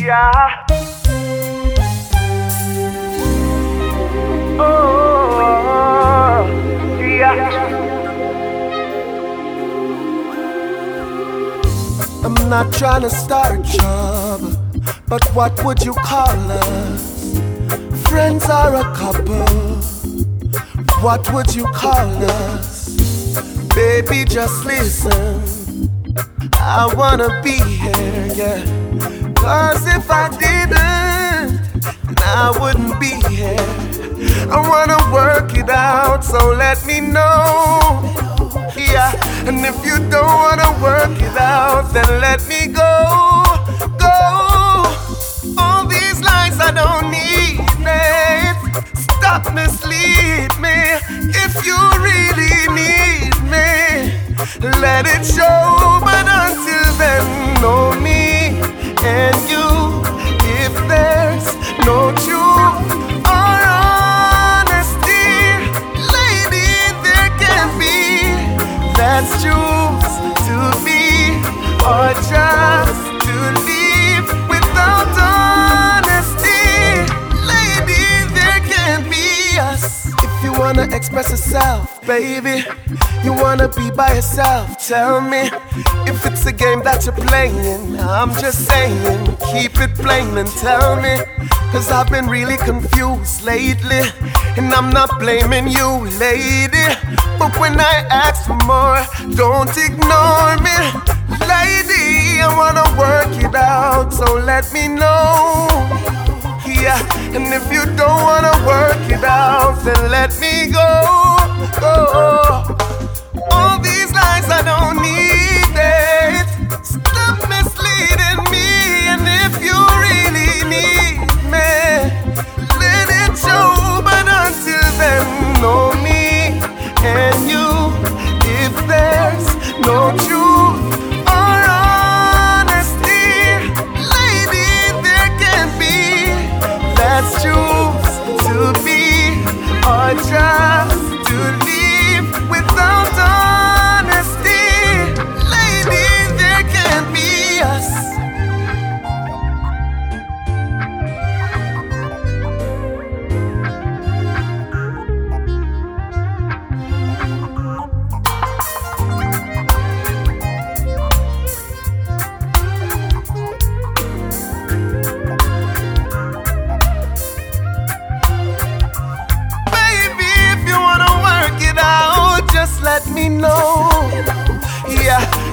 Yeah. Oh, yeah. I'm not trying to start trouble, but what would you call us? Friends are a couple. What would you call us? Baby, just listen. I wanna be here, yeah. Cause if I didn't, I wouldn't be here. I wanna work it out, so let me know. Yeah, and if you don't wanna work it out, then let me go. Go. All these lies I don't need it. Stop mislead me. If you really need me, let it show. Wanna express yourself, baby, you wanna be by yourself. Tell me if it's a game that you're playing. I'm just saying, keep it plain and tell me. Cause I've been really confused lately. And I'm not blaming you, lady. But when I ask for more, don't ignore me. Lady, I wanna work it out, so let me know. And if you don't wanna work it out, then let me go. Go. All these lies, I don't need it. Stop misleading me, and if you really need me, let it show. But until then, no me and you. If there's no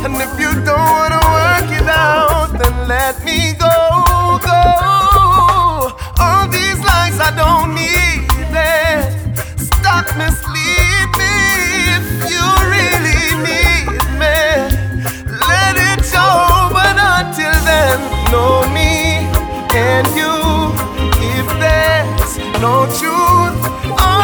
and if you don't wanna work it out, then let me go, go. All these lies I don't need it. Stop mislead me if you really need me. Let it show, but until then, no me and you. If there's no truth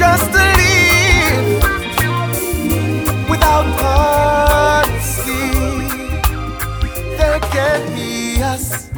just to leave without honesty. There can be us.